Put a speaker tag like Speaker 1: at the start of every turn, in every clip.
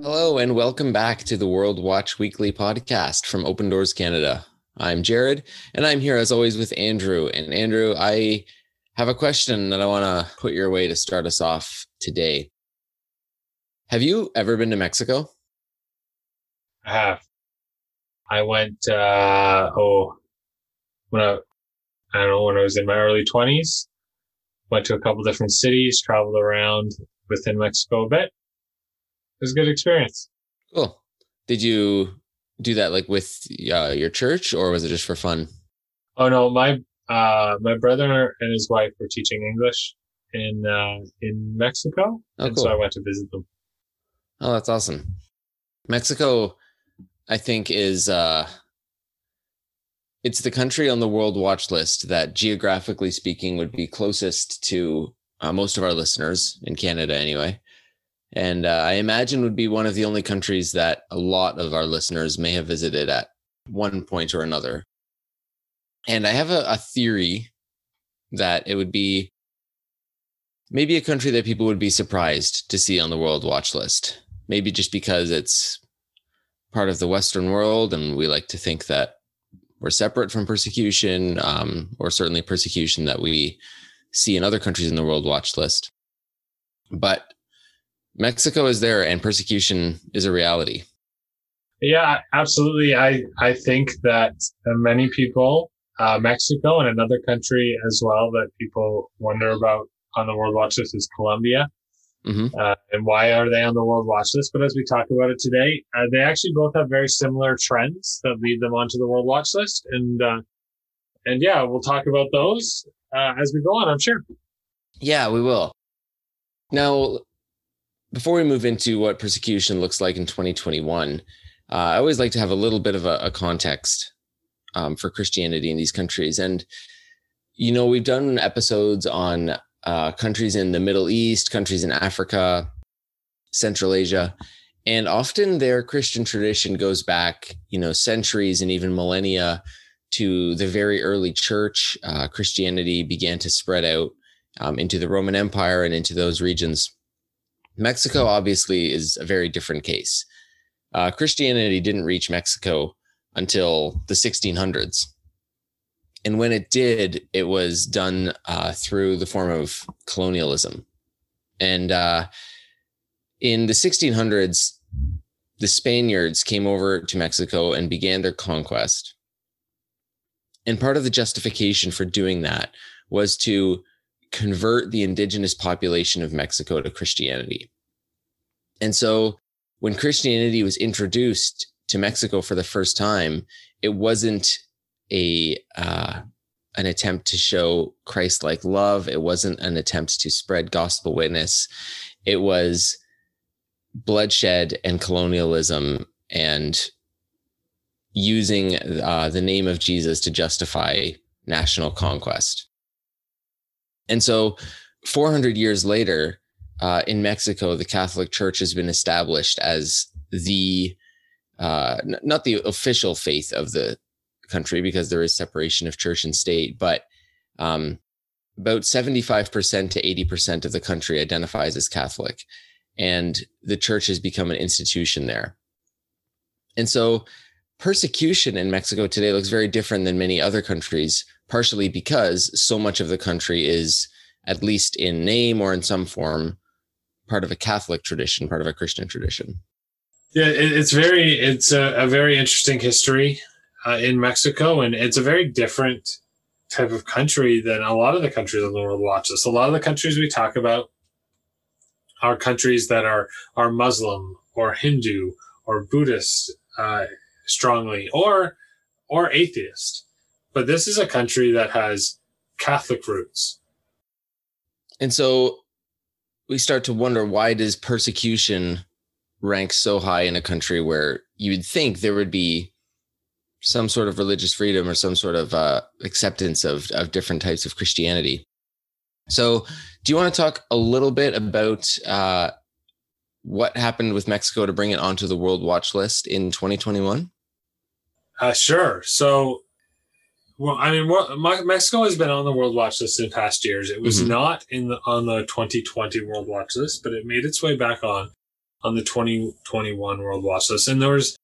Speaker 1: Hello, and welcome back to the World Watch Weekly podcast from Open Doors Canada. I'm Jared, and I'm here as always with Andrew. And Andrew, I have a question that I want to put your way to start us off today. Have you ever been to Mexico?
Speaker 2: I have. I went, uh, oh, when I, I don't know, when I was in my early 20s, went to a couple different cities, traveled around within Mexico a bit it was a good experience.
Speaker 1: Cool. Did you do that like with uh, your church or was it just for fun?
Speaker 2: Oh no, my uh, my brother and his wife were teaching English in uh, in Mexico, oh, and cool. so I went to visit them.
Speaker 1: Oh, that's awesome. Mexico, I think, is uh, it's the country on the World Watch list that, geographically speaking, would be closest to uh, most of our listeners in Canada, anyway and uh, I imagine would be one of the only countries that a lot of our listeners may have visited at one point or another. And I have a, a theory that it would be maybe a country that people would be surprised to see on the world watch list. Maybe just because it's part of the Western world and we like to think that we're separate from persecution, um, or certainly persecution that we see in other countries in the world watch list. But Mexico is there and persecution is a reality.
Speaker 2: Yeah, absolutely. I, I think that many people, uh, Mexico and another country as well that people wonder about on the World Watch List is Colombia. Mm-hmm. Uh, and why are they on the World Watch List? But as we talk about it today, uh, they actually both have very similar trends that lead them onto the World Watch List. And, uh, and yeah, we'll talk about those uh, as we go on, I'm sure.
Speaker 1: Yeah, we will. Now, before we move into what persecution looks like in 2021, uh, I always like to have a little bit of a, a context um, for Christianity in these countries. And, you know, we've done episodes on uh, countries in the Middle East, countries in Africa, Central Asia. And often their Christian tradition goes back, you know, centuries and even millennia to the very early church. Uh, Christianity began to spread out um, into the Roman Empire and into those regions. Mexico obviously is a very different case. Uh, Christianity didn't reach Mexico until the 1600s. And when it did, it was done uh, through the form of colonialism. And uh, in the 1600s, the Spaniards came over to Mexico and began their conquest. And part of the justification for doing that was to convert the indigenous population of Mexico to Christianity. And so when Christianity was introduced to Mexico for the first time, it wasn't a uh, an attempt to show Christ-like love. It wasn't an attempt to spread gospel witness. It was bloodshed and colonialism and using uh, the name of Jesus to justify national conquest. And so 400 years later, uh, in Mexico, the Catholic Church has been established as the uh, n- not the official faith of the country because there is separation of church and state, but um, about 75% to 80% of the country identifies as Catholic. And the church has become an institution there. And so persecution in Mexico today looks very different than many other countries, partially because so much of the country is, at least in name or in some form, part of a Catholic tradition, part of a Christian tradition.
Speaker 2: Yeah, it's very, it's a, a very interesting history uh, in Mexico, and it's a very different type of country than a lot of the countries in the world watch list. A lot of the countries we talk about are countries that are are Muslim or Hindu or Buddhist uh, strongly, or or atheist. But this is a country that has Catholic roots.
Speaker 1: And so we start to wonder why does persecution rank so high in a country where you would think there would be some sort of religious freedom or some sort of uh, acceptance of, of different types of Christianity. So, do you want to talk a little bit about uh, what happened with Mexico to bring it onto the World Watch list in 2021?
Speaker 2: Uh, sure. So, well, I mean, Mexico has been on the World Watch list in past years. It was mm-hmm. not in the on the 2020 World Watch list, but it made its way back on on the 2021 World Watch list. And there was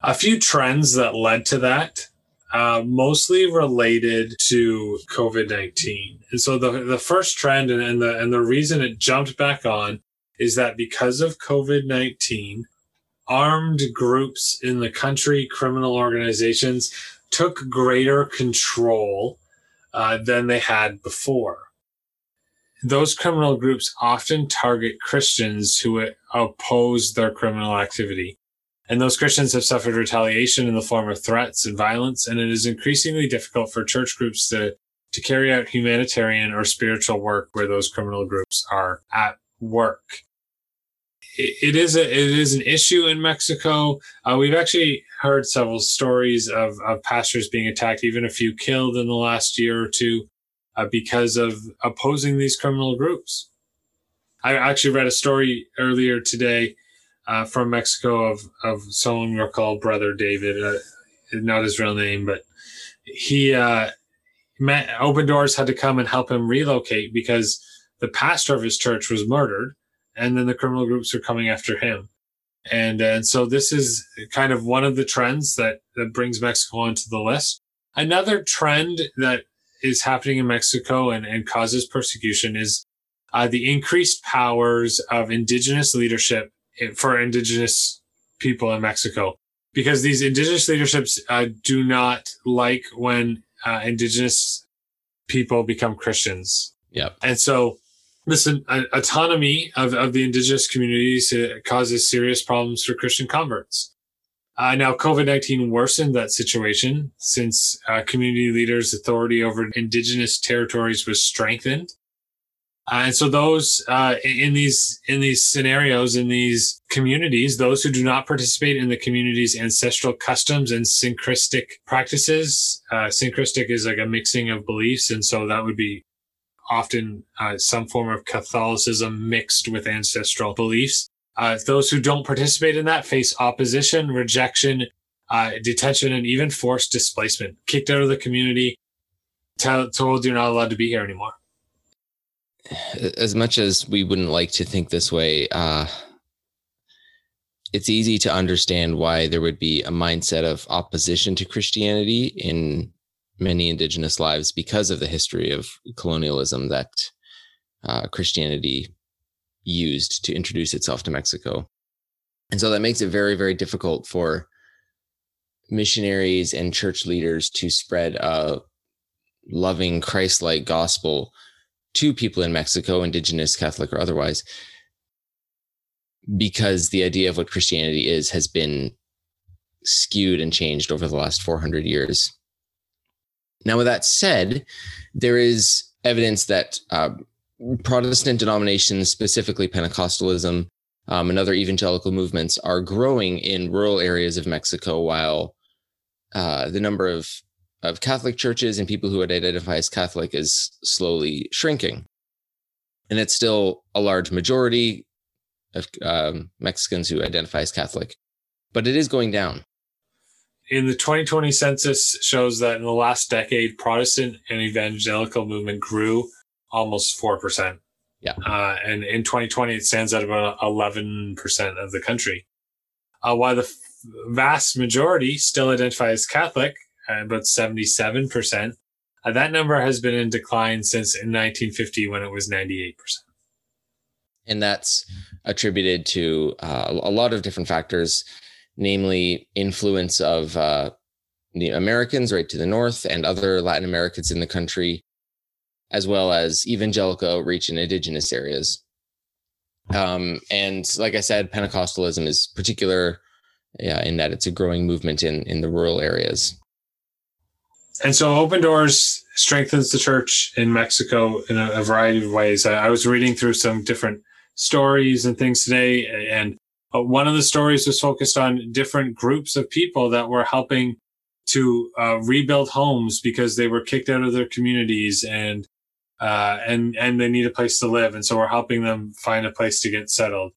Speaker 2: a few trends that led to that, uh, mostly related to COVID 19. And so the, the first trend and, and, the, and the reason it jumped back on is that because of COVID 19, armed groups in the country, criminal organizations, took greater control uh, than they had before those criminal groups often target Christians who oppose their criminal activity. And those Christians have suffered retaliation in the form of threats and violence, and it is increasingly difficult for church groups to, to carry out humanitarian or spiritual work where those criminal groups are at work. It, is a, it is an issue in Mexico. Uh, we've actually heard several stories of, of pastors being attacked, even a few killed in the last year or two uh, because of opposing these criminal groups. I actually read a story earlier today uh, from Mexico of, of someone we Brother David, uh, not his real name, but he, uh, met, Open Doors had to come and help him relocate because the pastor of his church was murdered and then the criminal groups are coming after him. And, and so this is kind of one of the trends that, that brings Mexico onto the list. Another trend that is happening in Mexico and, and causes persecution is uh, the increased powers of indigenous leadership for indigenous people in Mexico. Because these indigenous leaderships uh, do not like when uh, indigenous people become Christians.
Speaker 1: Yep.
Speaker 2: And so this autonomy of, of the indigenous communities causes serious problems for Christian converts. Uh, now, COVID 19 worsened that situation since uh, community leaders' authority over indigenous territories was strengthened. Uh, and so those uh, in these in these scenarios in these communities, those who do not participate in the community's ancestral customs and syncretistic practices, uh, syncretistic is like a mixing of beliefs, and so that would be often uh, some form of Catholicism mixed with ancestral beliefs. Uh, those who don't participate in that face opposition, rejection, uh, detention, and even forced displacement, kicked out of the community, told you're not allowed to be here anymore.
Speaker 1: As much as we wouldn't like to think this way, uh, it's easy to understand why there would be a mindset of opposition to Christianity in many indigenous lives because of the history of colonialism that uh, Christianity used to introduce itself to Mexico. And so that makes it very, very difficult for missionaries and church leaders to spread a loving Christ like gospel to people in Mexico, indigenous, Catholic, or otherwise, because the idea of what Christianity is has been skewed and changed over the last 400 years. Now, with that said, there is evidence that uh, Protestant denominations, specifically Pentecostalism um, and other evangelical movements, are growing in rural areas of Mexico, while uh, the number of of Catholic churches and people who would identify as Catholic is slowly shrinking. And it's still a large majority of um, Mexicans who identify as Catholic, but it is going down.
Speaker 2: In the 2020 census shows that in the last decade, Protestant and evangelical movement grew almost 4%.
Speaker 1: Yeah.
Speaker 2: Uh, and in 2020, it stands at about 11% of the country. Uh, while the f- vast majority still identify as Catholic, uh, about 77%, uh, that number has been in decline since in 1950 when it was 98%.
Speaker 1: And that's attributed to uh, a lot of different factors, namely influence of uh, the Americans right to the north and other Latin Americans in the country, as well as evangelical outreach in indigenous areas. Um, and like I said, Pentecostalism is particular yeah, in that it's a growing movement in, in the rural areas.
Speaker 2: And so Open Doors strengthens the church in Mexico in a, a variety of ways. I, I was reading through some different stories and things today, and But one of the stories was focused on different groups of people that were helping to uh, rebuild homes because they were kicked out of their communities and uh, and and they need a place to live, and so we're helping them find a place to get settled.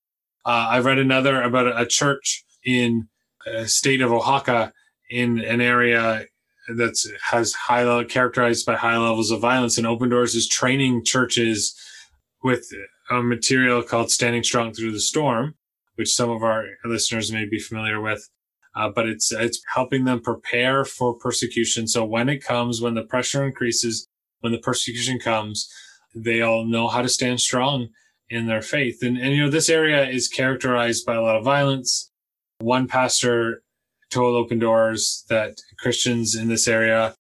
Speaker 2: Uh, I've read another about a church in a state of Oaxaca in an area that has high level, characterized by high levels of violence, and Open Doors is training churches with a material called "Standing Strong Through the Storm," which some of our listeners may be familiar with. Uh, but it's it's helping them prepare for persecution. So when it comes, when the pressure increases, when the persecution comes, they all know how to stand strong in their faith. And and you know this area is characterized by a lot of violence. One pastor told Open Doors that Christians in this area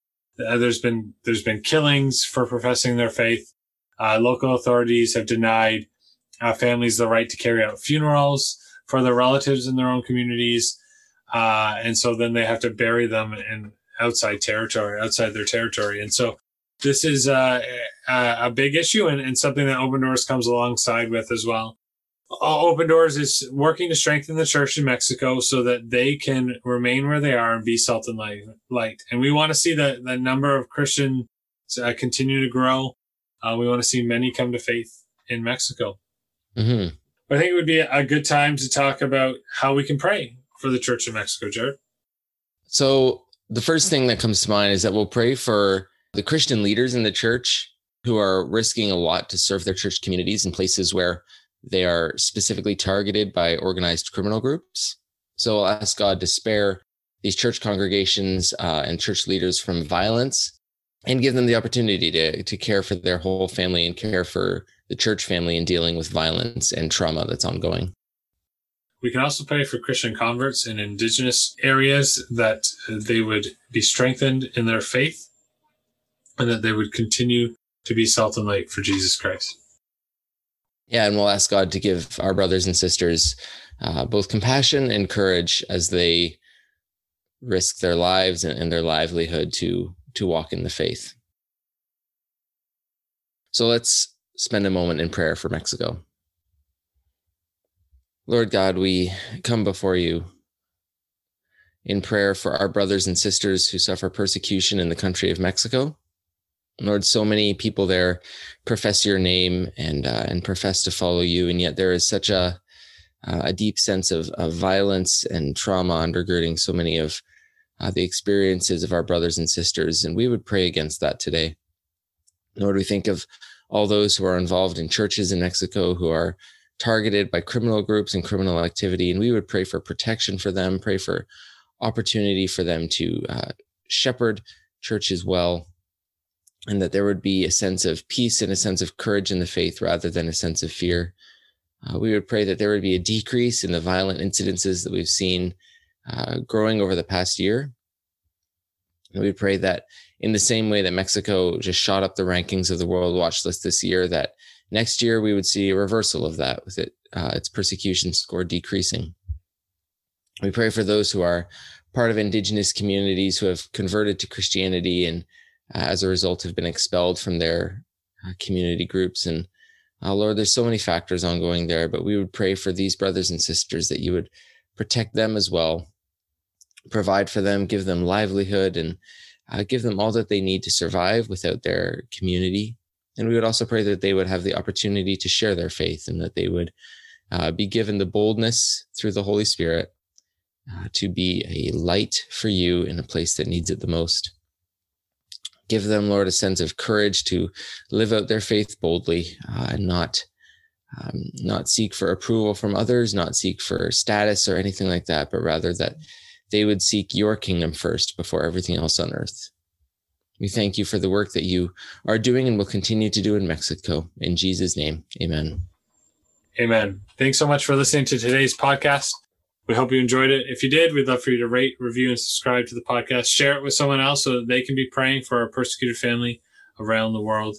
Speaker 2: uh, there's been there's been killings for professing their faith. Uh, local authorities have denied uh, families the right to carry out funerals for their relatives in their own communities. Uh, and so then they have to bury them in outside territory, outside their territory. And so this is uh, a, big issue and, and, something that Open Doors comes alongside with as well. Open Doors is working to strengthen the church in Mexico so that they can remain where they are and be salt and light. light. And we want to see the, the number of Christians uh, continue to grow. Uh, we want to see many come to faith in Mexico. Mm-hmm. I think it would be a good time to talk about how we can pray for the Church of Mexico, Jared.
Speaker 1: So the first thing that comes to mind is that we'll pray for the Christian leaders in the church who are risking a lot to serve their church communities in places where they are specifically targeted by organized criminal groups. So I'll ask God to spare these church congregations uh, and church leaders from violence and give them the opportunity to, to care for their whole family and care for the church family in dealing with violence and trauma that's ongoing.
Speaker 2: We can also pray for Christian converts in indigenous areas that they would be strengthened in their faith and that they would continue to be salt and light for Jesus Christ.
Speaker 1: Yeah, and we'll ask God to give our brothers and sisters uh, both compassion and courage as they risk their lives and, and their livelihood to to walk in the faith. So let's spend a moment in prayer for Mexico. Lord God, we come before you in prayer for our brothers and sisters who suffer persecution in the country of Mexico. Lord, so many people there profess your name and uh, and profess to follow you, and yet there is such a uh, a deep sense of, of violence and trauma undergirding so many of uh, the experiences of our brothers and sisters, and we would pray against that today. Lord, we think of all those who are involved in churches in Mexico who are targeted by criminal groups and criminal activity, and we would pray for protection for them, pray for opportunity for them to uh, shepherd churches well and that there would be a sense of peace and a sense of courage in the faith rather than a sense of fear. Uh, we would pray that there would be a decrease in the violent incidences that we've seen uh, growing over the past year. And we pray that in the same way that Mexico just shot up the rankings of the World Watch List this year, that next year we would see a reversal of that with it, uh, its persecution score decreasing. We pray for those who are part of indigenous communities who have converted to Christianity and uh, as a result have been expelled from their uh, community groups. And uh, Lord, there's so many factors ongoing there, but we would pray for these brothers and sisters that you would protect them as well, provide for them, give them livelihood, and uh, give them all that they need to survive without their community. And we would also pray that they would have the opportunity to share their faith and that they would uh, be given the boldness through the Holy Spirit uh, to be a light for you in a place that needs it the most. Give them, Lord, a sense of courage to live out their faith boldly uh, and not um, not seek for approval from others, not seek for status or anything like that, but rather that they would seek your kingdom first before everything else on earth. We thank you for the work that you are doing and will continue to do in Mexico. In Jesus' name, amen.
Speaker 2: Amen. Thanks so much for listening to today's podcast. We hope you enjoyed it. If you did, we'd love for you to rate, review, and subscribe to the podcast. Share it with someone else so that they can be praying for our persecuted family around the world.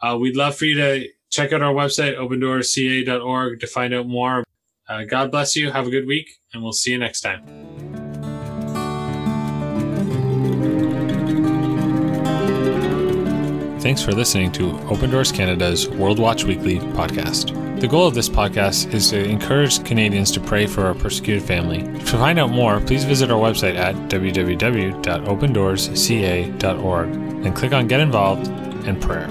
Speaker 2: Uh, we'd love for you to check out our website, opendoorca.org, to find out more. Uh, God bless you. Have a good week, and we'll see you next time. Thanks for listening to Open Doors Canada's World Watch Weekly podcast. The goal of this podcast is to encourage Canadians to pray for our persecuted family. To find out more, please visit our website at www.opendoorsca.org and click on Get Involved and Prayer.